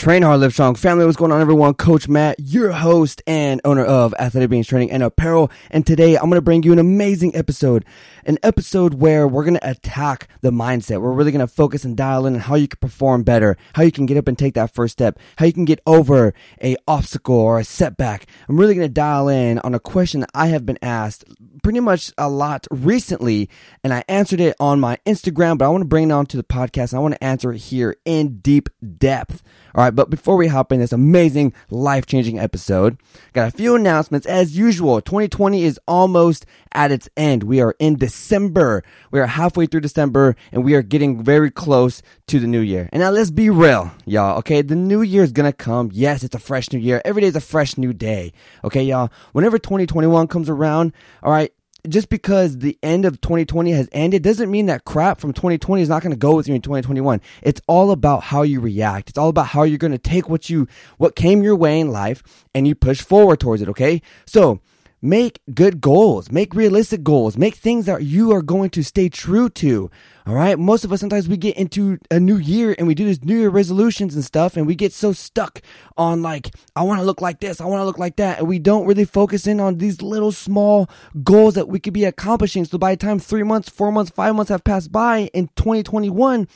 Train Hard, Live Strong. Family, what's going on, everyone? Coach Matt, your host and owner of Athletic Beings Training and Apparel. And today I'm going to bring you an amazing episode. An episode where we're going to attack the mindset. We're really going to focus and dial in on how you can perform better, how you can get up and take that first step, how you can get over a obstacle or a setback. I'm really going to dial in on a question that I have been asked pretty much a lot recently, and I answered it on my Instagram, but I want to bring it on to the podcast and I want to answer it here in deep depth. All right, but before we hop in this amazing life changing episode, got a few announcements as usual. 2020 is almost at its end. We are in December. We are halfway through December and we are getting very close to the new year. And now let's be real, y'all. Okay. The new year is to come. Yes, it's a fresh new year. Every day is a fresh new day. Okay, y'all. Whenever 2021 comes around, all right, just because the end of 2020 has ended doesn't mean that crap from 2020 is not going to go with you in 2021. It's all about how you react. It's all about how you're going to take what you, what came your way in life and you push forward towards it. Okay. So make good goals, make realistic goals, make things that you are going to stay true to. All right. Most of us sometimes we get into a new year and we do these new year resolutions and stuff and we get so stuck on like, I want to look like this. I want to look like that. And we don't really focus in on these little small goals that we could be accomplishing. So by the time three months, four months, five months have passed by in 2021,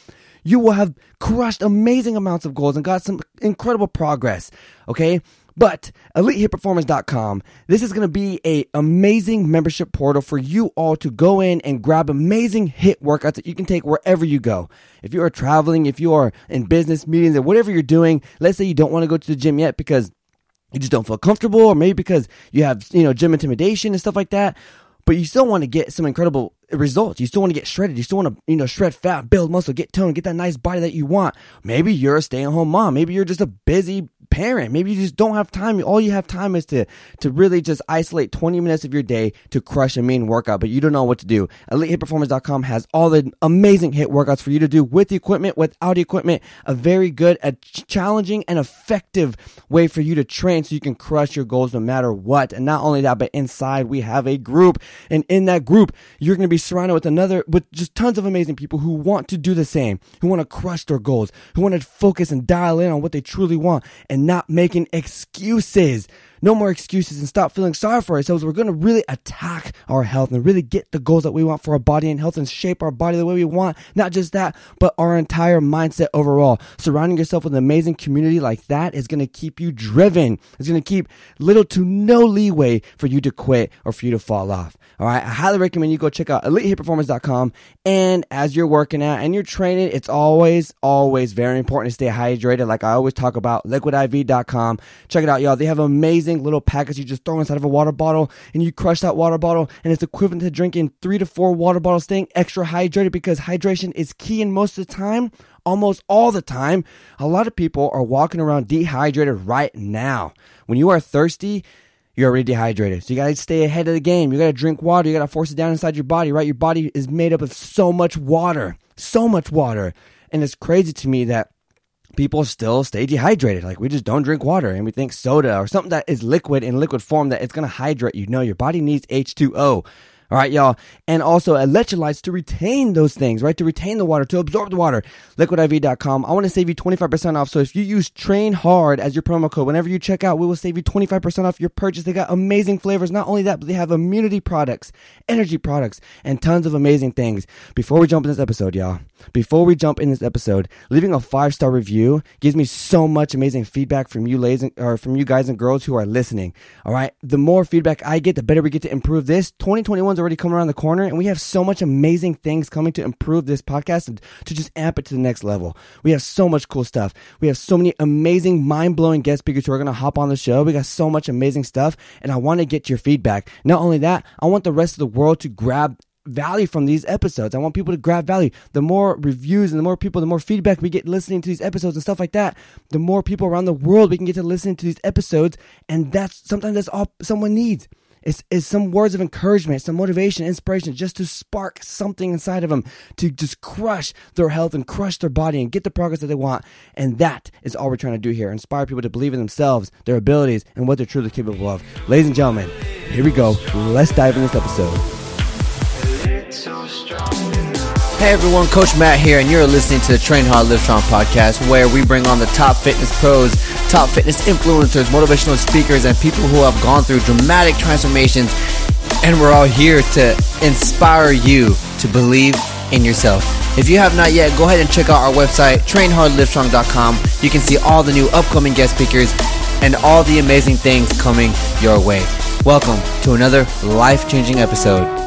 you will have crushed amazing amounts of goals and got some incredible progress. Okay. But elitehitperformance.com, this is going to be a amazing membership portal for you all to go in and grab amazing HIIT workouts that you can take wherever you go. If you are traveling, if you are in business meetings or whatever you're doing, let's say you don't want to go to the gym yet because you just don't feel comfortable or maybe because you have, you know, gym intimidation and stuff like that but you still want to get some incredible results. You still want to get shredded. You still want to, you know, shred fat, build muscle, get tone, get that nice body that you want. Maybe you're a stay at home mom. Maybe you're just a busy parent. Maybe you just don't have time. All you have time is to, to really just isolate 20 minutes of your day to crush a mean workout, but you don't know what to do. EliteHitPerformance.com has all the amazing HIIT workouts for you to do with the equipment, without the equipment, a very good, a challenging and effective way for you to train so you can crush your goals no matter what. And not only that, but inside we have a group. And in that group, you're going to be surrounded with another, with just tons of amazing people who want to do the same, who want to crush their goals, who want to focus and dial in on what they truly want and not making excuses. No more excuses and stop feeling sorry for ourselves. We're going to really attack our health and really get the goals that we want for our body and health and shape our body the way we want. Not just that, but our entire mindset overall. Surrounding yourself with an amazing community like that is going to keep you driven. It's going to keep little to no leeway for you to quit or for you to fall off. All right. I highly recommend you go check out elitehitperformance.com. And as you're working out and you're training, it's always, always very important to stay hydrated. Like I always talk about liquidiv.com. Check it out, y'all. They have amazing little packets you just throw inside of a water bottle and you crush that water bottle and it's equivalent to drinking three to four water bottles staying extra hydrated because hydration is key and most of the time almost all the time a lot of people are walking around dehydrated right now when you are thirsty you're already dehydrated. So you gotta stay ahead of the game. You gotta drink water. You gotta force it down inside your body, right? Your body is made up of so much water. So much water. And it's crazy to me that people still stay dehydrated. Like we just don't drink water and we think soda or something that is liquid in liquid form that it's going to hydrate you. No, your body needs H2O. All right, y'all. And also electrolytes to retain those things, right? To retain the water, to absorb the water. LiquidIV.com. I want to save you 25% off. So if you use train hard as your promo code, whenever you check out, we will save you 25% off your purchase. They got amazing flavors. Not only that, but they have immunity products, energy products, and tons of amazing things. Before we jump in this episode, y'all, before we jump in this episode, leaving a five star review gives me so much amazing feedback from you ladies and, or from you guys and girls who are listening. All right. The more feedback I get, the better we get to improve this. 2021 already coming around the corner, and we have so much amazing things coming to improve this podcast and to just amp it to the next level. We have so much cool stuff. We have so many amazing, mind blowing guest speakers who are going to hop on the show. We got so much amazing stuff, and I want to get your feedback. Not only that, I want the rest of the world to grab value from these episodes. I want people to grab value. The more reviews and the more people, the more feedback we get listening to these episodes and stuff like that, the more people around the world we can get to listen to these episodes. And that's sometimes that's all someone needs. It's, it's some words of encouragement, some motivation, inspiration, just to spark something inside of them to just crush their health and crush their body and get the progress that they want. And that is all we're trying to do here. Inspire people to believe in themselves, their abilities, and what they're truly capable of. Ladies and gentlemen, here we go. Let's dive in this episode. Hey everyone, Coach Matt here, and you're listening to the Train Hard Live Strong podcast, where we bring on the top fitness pros, top fitness influencers, motivational speakers, and people who have gone through dramatic transformations. And we're all here to inspire you to believe in yourself. If you have not yet, go ahead and check out our website, trainhardlivestrong.com. You can see all the new upcoming guest speakers and all the amazing things coming your way. Welcome to another life changing episode.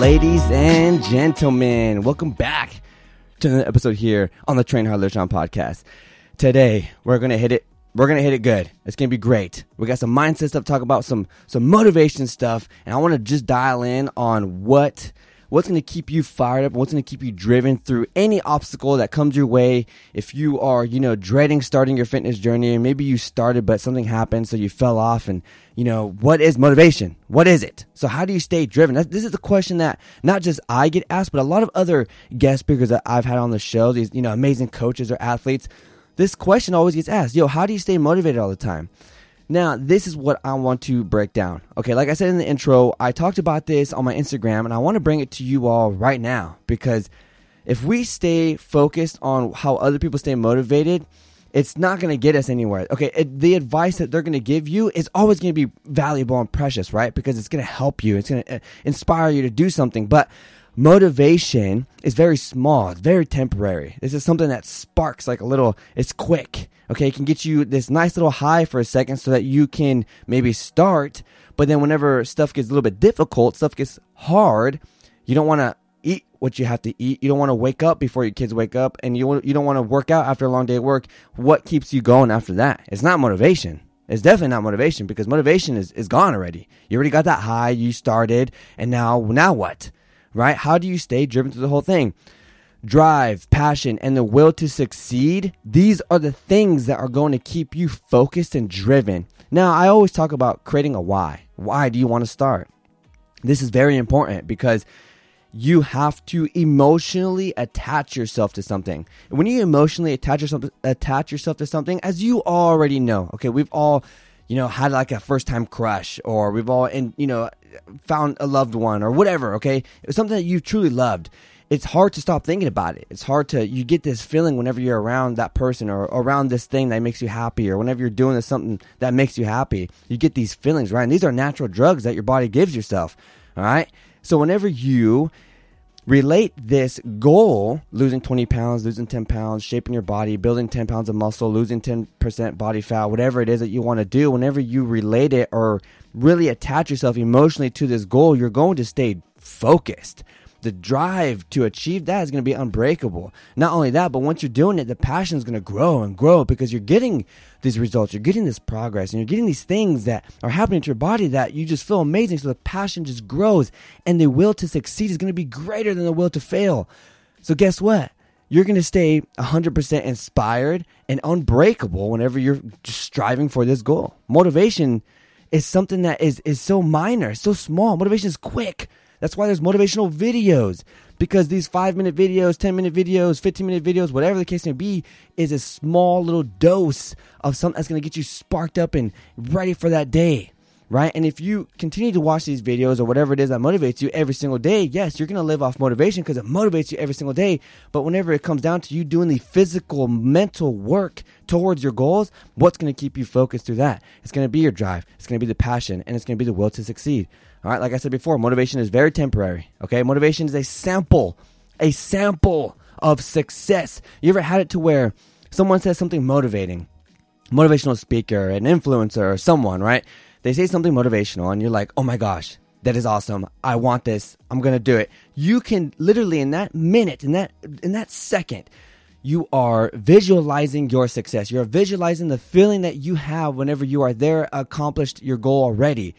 Ladies and gentlemen, welcome back to another episode here on the Train Hard Strong podcast. Today, we're gonna hit it. We're gonna hit it good. It's gonna be great. We got some mindset stuff, talk about some some motivation stuff, and I want to just dial in on what what's going to keep you fired up, what's going to keep you driven through any obstacle that comes your way. If you are, you know, dreading starting your fitness journey and maybe you started but something happened so you fell off and, you know, what is motivation? What is it? So how do you stay driven? this is the question that not just I get asked, but a lot of other guest speakers that I've had on the show, these, you know, amazing coaches or athletes, this question always gets asked, yo, how do you stay motivated all the time? Now, this is what I want to break down. Okay, like I said in the intro, I talked about this on my Instagram and I want to bring it to you all right now because if we stay focused on how other people stay motivated, it's not going to get us anywhere. Okay, it, the advice that they're going to give you is always going to be valuable and precious, right? Because it's going to help you, it's going to uh, inspire you to do something. But motivation is very small, very temporary. This is something that sparks like a little, it's quick. Okay, it can get you this nice little high for a second so that you can maybe start, but then whenever stuff gets a little bit difficult, stuff gets hard, you don't want to eat what you have to eat. You don't want to wake up before your kids wake up, and you you don't want to work out after a long day of work. What keeps you going after that? It's not motivation. It's definitely not motivation because motivation is, is gone already. You already got that high, you started, and now now what? Right? How do you stay driven through the whole thing? drive, passion, and the will to succeed, these are the things that are going to keep you focused and driven. Now, I always talk about creating a why. Why do you want to start? This is very important because you have to emotionally attach yourself to something. When you emotionally attach yourself attach yourself to something, as you already know, okay, we've all, you know, had like a first time crush, or we've all, and you know, found a loved one, or whatever. Okay, it something that you truly loved it's hard to stop thinking about it. It's hard to you get this feeling whenever you're around that person or around this thing that makes you happy or whenever you're doing something that makes you happy. You get these feelings, right? And these are natural drugs that your body gives yourself. All right? So whenever you relate this goal, losing 20 pounds, losing 10 pounds, shaping your body, building 10 pounds of muscle, losing 10% body fat, whatever it is that you want to do, whenever you relate it or really attach yourself emotionally to this goal, you're going to stay focused the drive to achieve that is going to be unbreakable. Not only that, but once you're doing it, the passion is going to grow and grow because you're getting these results, you're getting this progress, and you're getting these things that are happening to your body that you just feel amazing. So the passion just grows, and the will to succeed is going to be greater than the will to fail. So guess what? You're going to stay 100% inspired and unbreakable whenever you're just striving for this goal. Motivation is something that is, is so minor, so small. Motivation is quick. That's why there's motivational videos because these five minute videos, 10 minute videos, 15 minute videos, whatever the case may be, is a small little dose of something that's going to get you sparked up and ready for that day. Right? And if you continue to watch these videos or whatever it is that motivates you every single day, yes, you're going to live off motivation because it motivates you every single day. But whenever it comes down to you doing the physical, mental work towards your goals, what's going to keep you focused through that? It's going to be your drive, it's going to be the passion, and it's going to be the will to succeed. All right, like I said before, motivation is very temporary. Okay, motivation is a sample, a sample of success. You ever had it to where someone says something motivating, motivational speaker, an influencer, or someone, right? They say something motivational, and you're like, oh my gosh, that is awesome. I want this. I'm gonna do it. You can literally in that minute, in that in that second, you are visualizing your success. You're visualizing the feeling that you have whenever you are there, accomplished your goal already.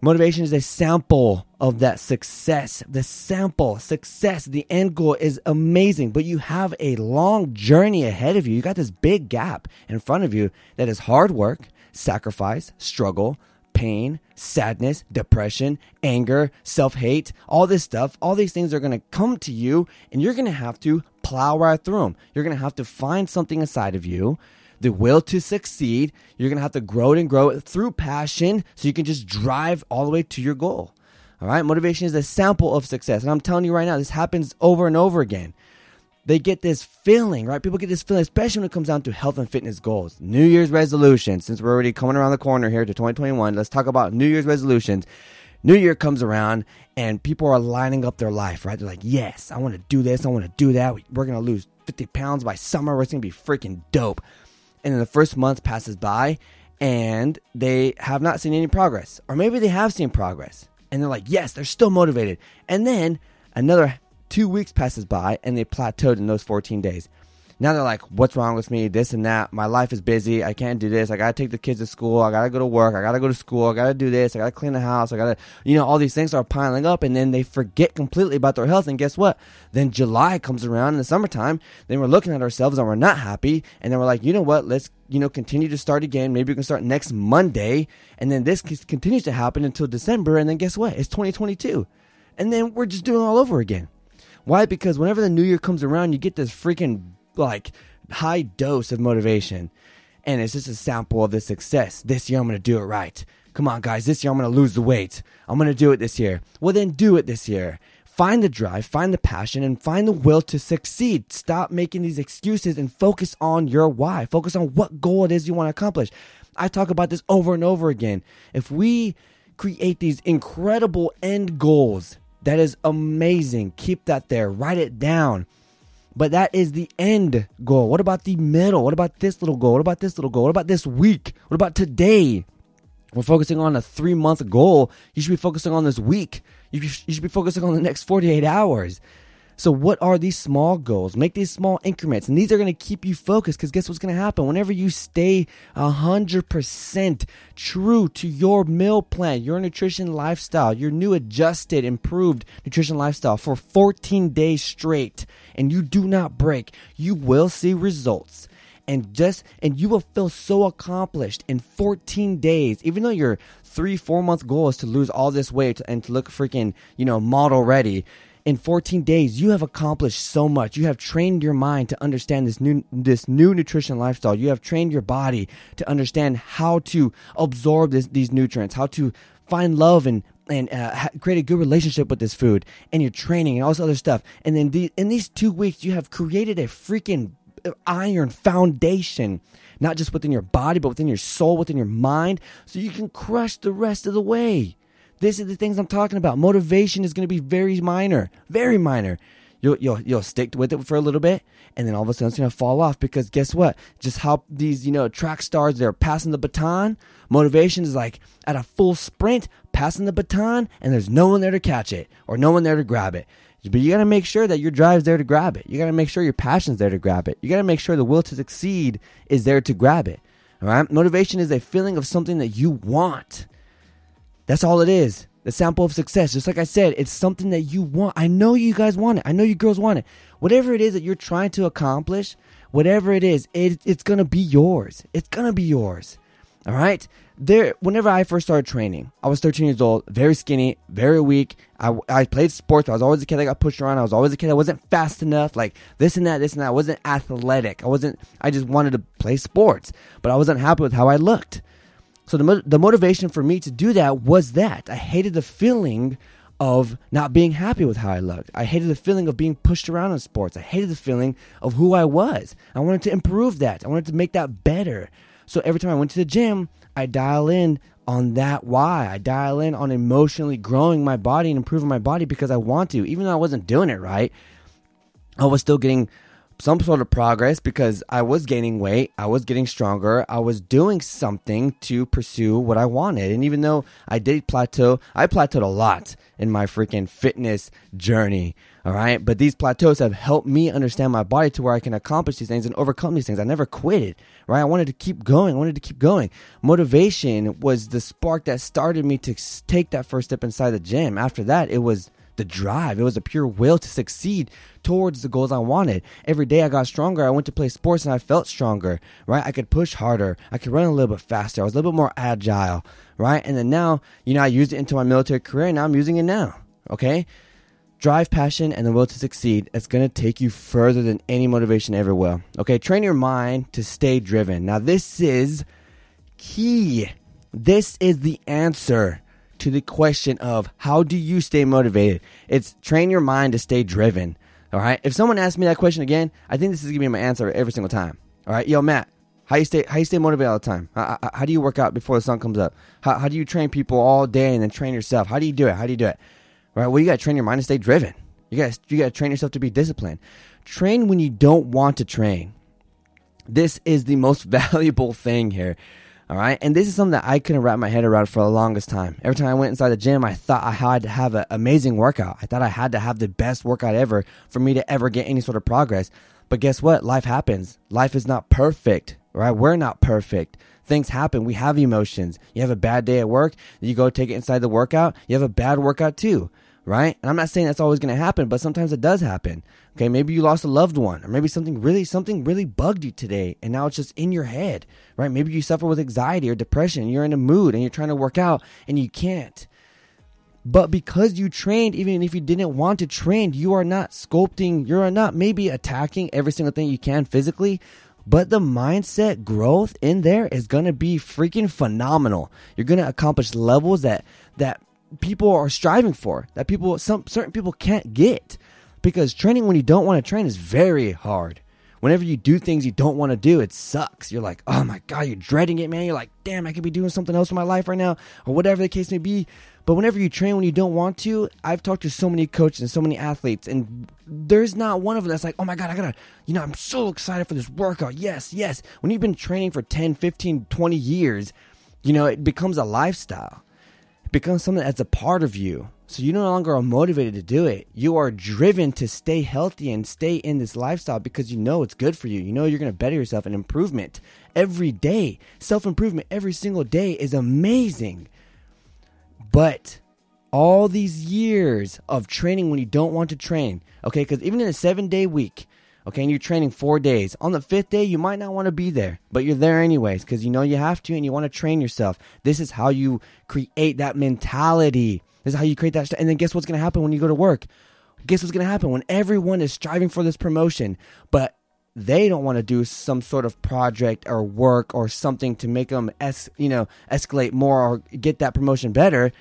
Motivation is a sample of that success. The sample, success, the end goal is amazing, but you have a long journey ahead of you. You got this big gap in front of you that is hard work, sacrifice, struggle, pain, sadness, depression, anger, self hate, all this stuff, all these things are going to come to you and you're going to have to plow right through them. You're going to have to find something inside of you, the will to succeed. You're going to have to grow it and grow it through passion so you can just drive all the way to your goal. All right. Motivation is a sample of success. And I'm telling you right now, this happens over and over again they get this feeling, right? People get this feeling, especially when it comes down to health and fitness goals. New Year's resolutions. Since we're already coming around the corner here to 2021, let's talk about New Year's resolutions. New Year comes around and people are lining up their life, right? They're like, yes, I want to do this. I want to do that. We're going to lose 50 pounds by summer. It's going to be freaking dope. And the first month passes by and they have not seen any progress. Or maybe they have seen progress and they're like, yes, they're still motivated. And then another Two weeks passes by and they plateaued in those 14 days. Now they're like, what's wrong with me? This and that. My life is busy. I can't do this. I gotta take the kids to school. I gotta go to work. I gotta go to school. I gotta do this. I gotta clean the house. I gotta, you know, all these things are piling up and then they forget completely about their health. And guess what? Then July comes around in the summertime. Then we're looking at ourselves and we're not happy. And then we're like, you know what? Let's, you know, continue to start again. Maybe we can start next Monday. And then this continues to happen until December. And then guess what? It's 2022. And then we're just doing all over again. Why? Because whenever the new year comes around, you get this freaking like high dose of motivation. And it's just a sample of the success. This year I'm gonna do it right. Come on, guys, this year I'm gonna lose the weight. I'm gonna do it this year. Well, then do it this year. Find the drive, find the passion, and find the will to succeed. Stop making these excuses and focus on your why. Focus on what goal it is you want to accomplish. I talk about this over and over again. If we create these incredible end goals that is amazing. Keep that there. Write it down. But that is the end goal. What about the middle? What about this little goal? What about this little goal? What about this week? What about today? We're focusing on a three month goal. You should be focusing on this week. You should be focusing on the next 48 hours. So, what are these small goals? Make these small increments, and these are going to keep you focused. Because guess what's going to happen? Whenever you stay hundred percent true to your meal plan, your nutrition lifestyle, your new adjusted, improved nutrition lifestyle for 14 days straight, and you do not break, you will see results and just and you will feel so accomplished in 14 days even though your three four month goal is to lose all this weight and to look freaking you know model ready in 14 days you have accomplished so much. You have trained your mind to understand this new this new nutrition lifestyle. You have trained your body to understand how to absorb this, these nutrients how to find love and and uh, create a good relationship with this food and your training and all this other stuff. And then the, in these two weeks you have created a freaking iron foundation not just within your body but within your soul within your mind so you can crush the rest of the way this is the things I'm talking about. Motivation is going to be very minor, very minor. You'll, you'll, you'll stick with it for a little bit and then all of a sudden it's going to fall off because guess what? Just how these, you know, track stars, they're passing the baton. Motivation is like at a full sprint, passing the baton and there's no one there to catch it or no one there to grab it. But you got to make sure that your drive's there to grab it. You got to make sure your passion's there to grab it. You got to make sure the will to succeed is there to grab it. All right? Motivation is a feeling of something that you want. That's all it is. The sample of success. Just like I said, it's something that you want. I know you guys want it. I know you girls want it. Whatever it is that you're trying to accomplish, whatever it is, it, it's going to be yours. It's going to be yours. All right? There whenever I first started training, I was 13 years old, very skinny, very weak. I, I played sports. I was always a kid that got pushed around. I was always a kid that wasn't fast enough, like this and that, this and that. I wasn't athletic. I wasn't I just wanted to play sports, but I wasn't happy with how I looked. So the the motivation for me to do that was that I hated the feeling of not being happy with how I looked. I hated the feeling of being pushed around in sports. I hated the feeling of who I was. I wanted to improve that. I wanted to make that better. So every time I went to the gym, I dial in on that why. I dial in on emotionally growing my body and improving my body because I want to. Even though I wasn't doing it right, I was still getting some sort of progress because I was gaining weight, I was getting stronger, I was doing something to pursue what I wanted. And even though I did plateau, I plateaued a lot in my freaking fitness journey. All right. But these plateaus have helped me understand my body to where I can accomplish these things and overcome these things. I never quit it. Right. I wanted to keep going. I wanted to keep going. Motivation was the spark that started me to take that first step inside the gym. After that, it was the drive. It was a pure will to succeed towards the goals I wanted. Every day I got stronger. I went to play sports and I felt stronger, right? I could push harder. I could run a little bit faster. I was a little bit more agile, right? And then now, you know, I used it into my military career and now I'm using it now, okay? Drive, passion, and the will to succeed. It's going to take you further than any motivation ever will. Okay, train your mind to stay driven. Now, this is key. This is the answer to the question of how do you stay motivated? It's train your mind to stay driven. All right. If someone asks me that question again, I think this is gonna be my answer every single time. All right. Yo, Matt, how you stay how you stay motivated all the time? How, how, do you work out before the sun comes up? How, how do you train people all day and then train yourself? How do you do it? How do you do it? All right. Well, you gotta train your mind to stay driven. You guys, you gotta train yourself to be disciplined. Train when you don't want to train. This is the most valuable thing here. All right. And this is something that I couldn't wrap my head around for the longest time. Every time I went inside the gym, I thought I had to have an amazing workout. I thought I had to have the best workout ever for me to ever get any sort of progress. But guess what? Life happens. Life is not perfect, right? We're not perfect. Things happen. We have emotions. You have a bad day at work, you go take it inside the workout, you have a bad workout too right? And I'm not saying that's always going to happen, but sometimes it does happen. Okay, maybe you lost a loved one, or maybe something really something really bugged you today, and now it's just in your head, right? Maybe you suffer with anxiety or depression. and You're in a mood and you're trying to work out and you can't. But because you trained, even if you didn't want to train, you are not sculpting. You are not maybe attacking every single thing you can physically, but the mindset growth in there is going to be freaking phenomenal. You're going to accomplish levels that that people are striving for that people some certain people can't get. Because training when you don't want to train is very hard. Whenever you do things you don't want to do it sucks. You're like oh my god you're dreading it man. You're like damn i could be doing something else in my life right now or whatever the case may be. But whenever you train when you don't want to i've talked to so many coaches and so many athletes and there's not one of them that's like oh my god i gotta you know i'm so excited for this workout. Yes yes. When you've been training for 10 15 20 years you know it becomes a lifestyle becomes something that's a part of you. So you no longer are motivated to do it. You are driven to stay healthy and stay in this lifestyle because you know it's good for you. You know you're going to better yourself and improvement every day. Self improvement every single day is amazing. But all these years of training when you don't want to train, okay, because even in a seven day week, Okay, and you're training four days. On the fifth day, you might not want to be there, but you're there anyways because you know you have to and you want to train yourself. This is how you create that mentality. This is how you create that. and then guess what's going to happen when you go to work? Guess what's going to happen when everyone is striving for this promotion, but they don't want to do some sort of project or work or something to make them es- you know escalate more or get that promotion better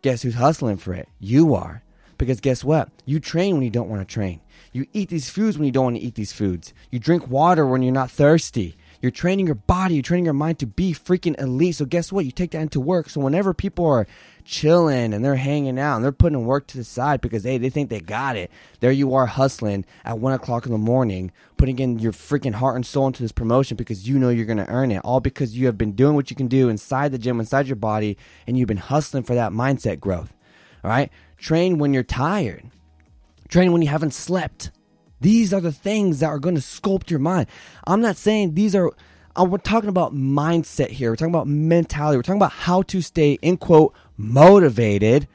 guess who's hustling for it you are because guess what you train when you don't want to train you eat these foods when you don't want to eat these foods. You drink water when you're not thirsty. You're training your body, you're training your mind to be freaking elite. So guess what? You take that into work. So whenever people are chilling and they're hanging out and they're putting work to the side because they, they think they got it, there you are hustling at one o'clock in the morning, putting in your freaking heart and soul into this promotion because you know you're gonna earn it. All because you have been doing what you can do inside the gym, inside your body, and you've been hustling for that mindset growth. All right? Train when you're tired. Train when you haven't slept. These are the things that are going to sculpt your mind. I'm not saying these are, uh, we're talking about mindset here. We're talking about mentality. We're talking about how to stay, in quote, motivated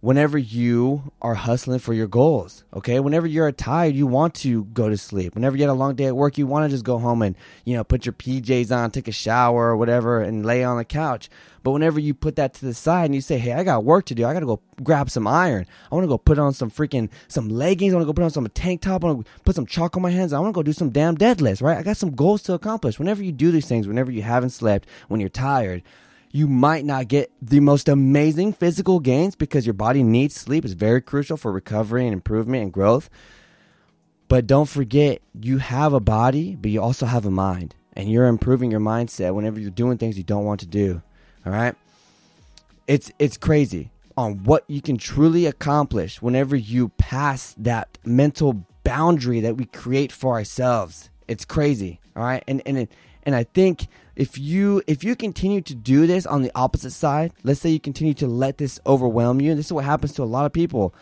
whenever you are hustling for your goals. Okay. Whenever you're tired, you want to go to sleep. Whenever you had a long day at work, you want to just go home and, you know, put your PJs on, take a shower or whatever and lay on the couch. But whenever you put that to the side and you say, Hey, I got work to do. I got to go grab some iron. I want to go put on some freaking, some leggings. I want to go put on some tank top. I want to put some chalk on my hands. I want to go do some damn deadlifts, right? I got some goals to accomplish. Whenever you do these things, whenever you haven't slept, when you're tired, you might not get the most amazing physical gains because your body needs sleep. It's very crucial for recovery and improvement and growth. But don't forget, you have a body, but you also have a mind. And you're improving your mindset whenever you're doing things you don't want to do. All right. It's it's crazy on what you can truly accomplish whenever you pass that mental boundary that we create for ourselves. It's crazy. All right. And and and I think if you if you continue to do this on the opposite side, let's say you continue to let this overwhelm you, and this is what happens to a lot of people.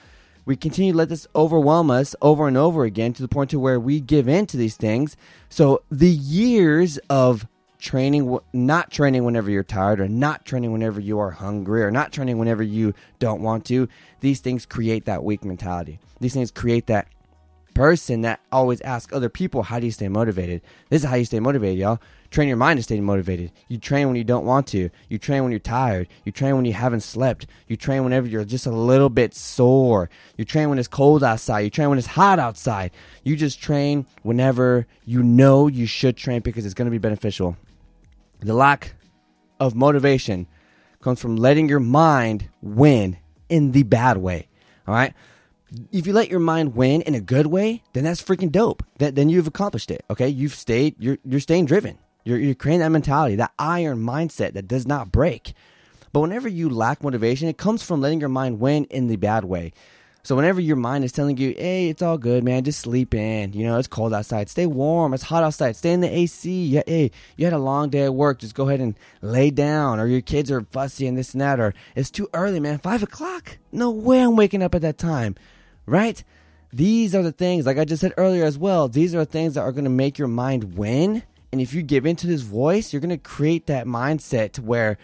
We continue to let this overwhelm us over and over again to the point to where we give in to these things. So the years of training, not training whenever you're tired, or not training whenever you are hungry, or not training whenever you don't want to, these things create that weak mentality. These things create that person that always asks other people, How do you stay motivated? This is how you stay motivated, y'all. Train your mind to stay motivated. You train when you don't want to. You train when you're tired. You train when you haven't slept. You train whenever you're just a little bit sore. You train when it's cold outside. You train when it's hot outside. You just train whenever you know you should train because it's going to be beneficial. The lack of motivation comes from letting your mind win in the bad way. All right if you let your mind win in a good way, then that's freaking dope. Then, then you've accomplished it. Okay, you've stayed. You're you're staying driven. You're you're creating that mentality, that iron mindset that does not break. But whenever you lack motivation, it comes from letting your mind win in the bad way. So whenever your mind is telling you, "Hey, it's all good, man. Just sleep in. You know, it's cold outside. Stay warm. It's hot outside. Stay in the AC. Yeah, hey, you had a long day at work. Just go ahead and lay down. Or your kids are fussy and this and that. Or it's too early, man. Five o'clock. No way I'm waking up at that time right? These are the things, like I just said earlier as well, these are the things that are going to make your mind win. And if you give into this voice, you're going to create that mindset where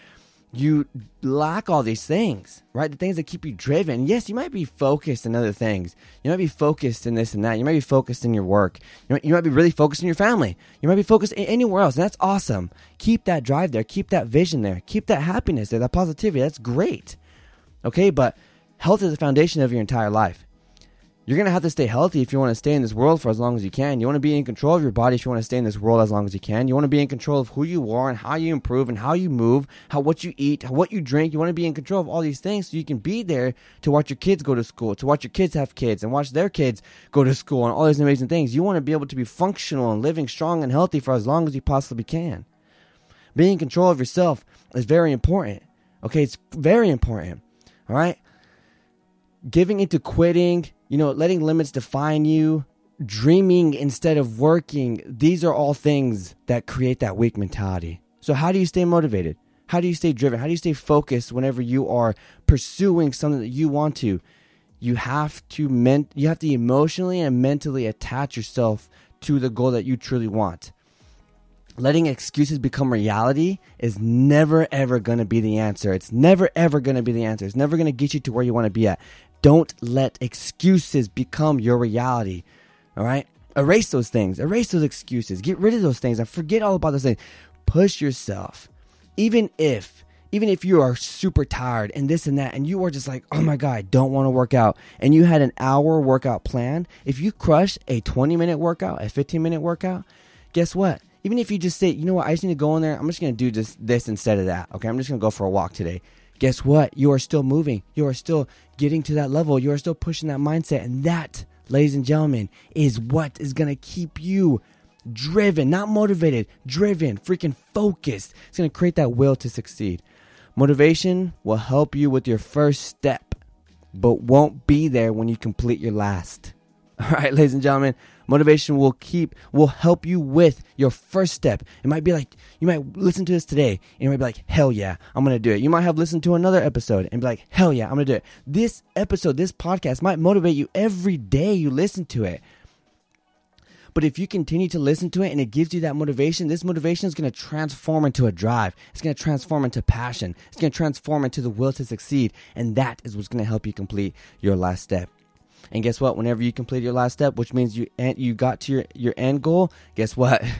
you lack all these things, right? The things that keep you driven. Yes, you might be focused in other things. You might be focused in this and that. You might be focused in your work. You might, you might be really focused in your family. You might be focused anywhere else. And that's awesome. Keep that drive there. Keep that vision there. Keep that happiness there, that positivity. That's great. Okay, but health is the foundation of your entire life you're going to have to stay healthy if you want to stay in this world for as long as you can. You want to be in control of your body if you want to stay in this world as long as you can. You want to be in control of who you are and how you improve and how you move, how what you eat, how, what you drink. You want to be in control of all these things so you can be there to watch your kids go to school, to watch your kids have kids and watch their kids go to school and all these amazing things. You want to be able to be functional and living strong and healthy for as long as you possibly can. Being in control of yourself is very important. Okay, it's very important. All right? Giving into quitting you know, letting limits define you, dreaming instead of working, these are all things that create that weak mentality. So, how do you stay motivated? How do you stay driven? How do you stay focused whenever you are pursuing something that you want to? You have to you have to emotionally and mentally attach yourself to the goal that you truly want. Letting excuses become reality is never ever going to be the answer. It's never ever going to be the answer. It's never going to get you to where you want to be at. Don't let excuses become your reality. All right? Erase those things. Erase those excuses. Get rid of those things and forget all about those things. Push yourself. Even if even if you are super tired and this and that and you are just like, "Oh my god, I don't want to work out." And you had an hour workout plan, if you crush a 20-minute workout, a 15-minute workout, guess what? Even if you just say, "You know what? I just need to go in there. I'm just going to do this this instead of that." Okay? I'm just going to go for a walk today guess what? You are still moving. You are still getting to that level. You are still pushing that mindset. And that, ladies and gentlemen, is what is going to keep you driven, not motivated, driven, freaking focused. It's going to create that will to succeed. Motivation will help you with your first step, but won't be there when you complete your last. All right, ladies and gentlemen, motivation will keep, will help you with your first step. It might be like, you might listen to this today and you might be like, hell yeah, I'm going to do it. You might have listened to another episode and be like, hell yeah, I'm going to do it. This episode, this podcast might motivate you every day you listen to it. But if you continue to listen to it and it gives you that motivation, this motivation is going to transform into a drive. It's going to transform into passion. It's going to transform into the will to succeed. And that is what's going to help you complete your last step. And guess what? Whenever you complete your last step, which means you you got to your, your end goal, guess what?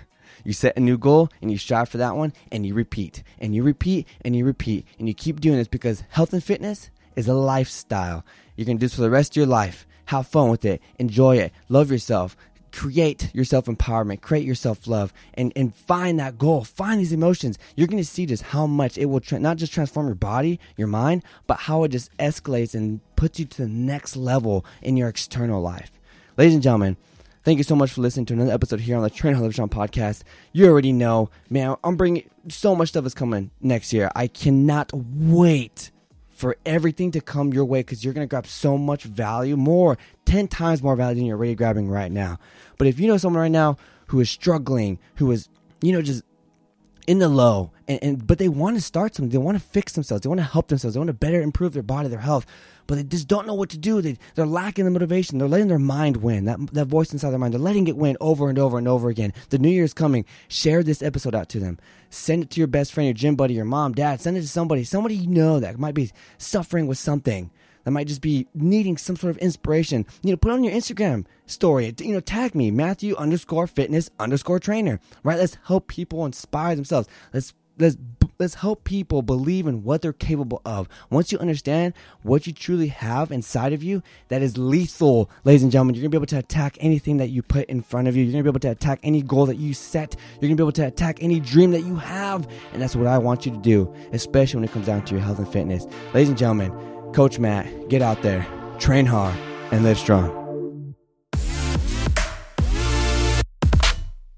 You set a new goal and you strive for that one and you repeat and you repeat and you repeat and you keep doing this because health and fitness is a lifestyle. You can do this for the rest of your life. Have fun with it. Enjoy it. Love yourself create your self empowerment, create your self love, and, and find that goal, find these emotions. You're going to see just how much it will tra- not just transform your body, your mind, but how it just escalates and puts you to the next level in your external life. Ladies and gentlemen, Thank you so much for listening to another episode here on the Train Strong podcast. You already know, man, I'm bringing so much stuff is coming next year. I cannot wait for everything to come your way because you're going to grab so much value, more, 10 times more value than you're already grabbing right now. But if you know someone right now who is struggling, who is, you know, just in the low, and, and but they want to start something. They want to fix themselves. They want to help themselves. They want to better improve their body, their health, but they just don't know what to do. They they're lacking the motivation. They're letting their mind win. That that voice inside their mind. They're letting it win over and over and over again. The new year is coming. Share this episode out to them. Send it to your best friend, your gym buddy, your mom, dad. Send it to somebody, somebody you know that might be suffering with something that might just be needing some sort of inspiration, you know, put on your Instagram story, you know, tag me, Matthew underscore fitness underscore trainer, right? Let's help people inspire themselves. Let's, let's, let's help people believe in what they're capable of. Once you understand what you truly have inside of you, that is lethal, ladies and gentlemen. You're gonna be able to attack anything that you put in front of you. You're gonna be able to attack any goal that you set. You're gonna be able to attack any dream that you have. And that's what I want you to do, especially when it comes down to your health and fitness. Ladies and gentlemen, Coach Matt, get out there, train hard, and live strong.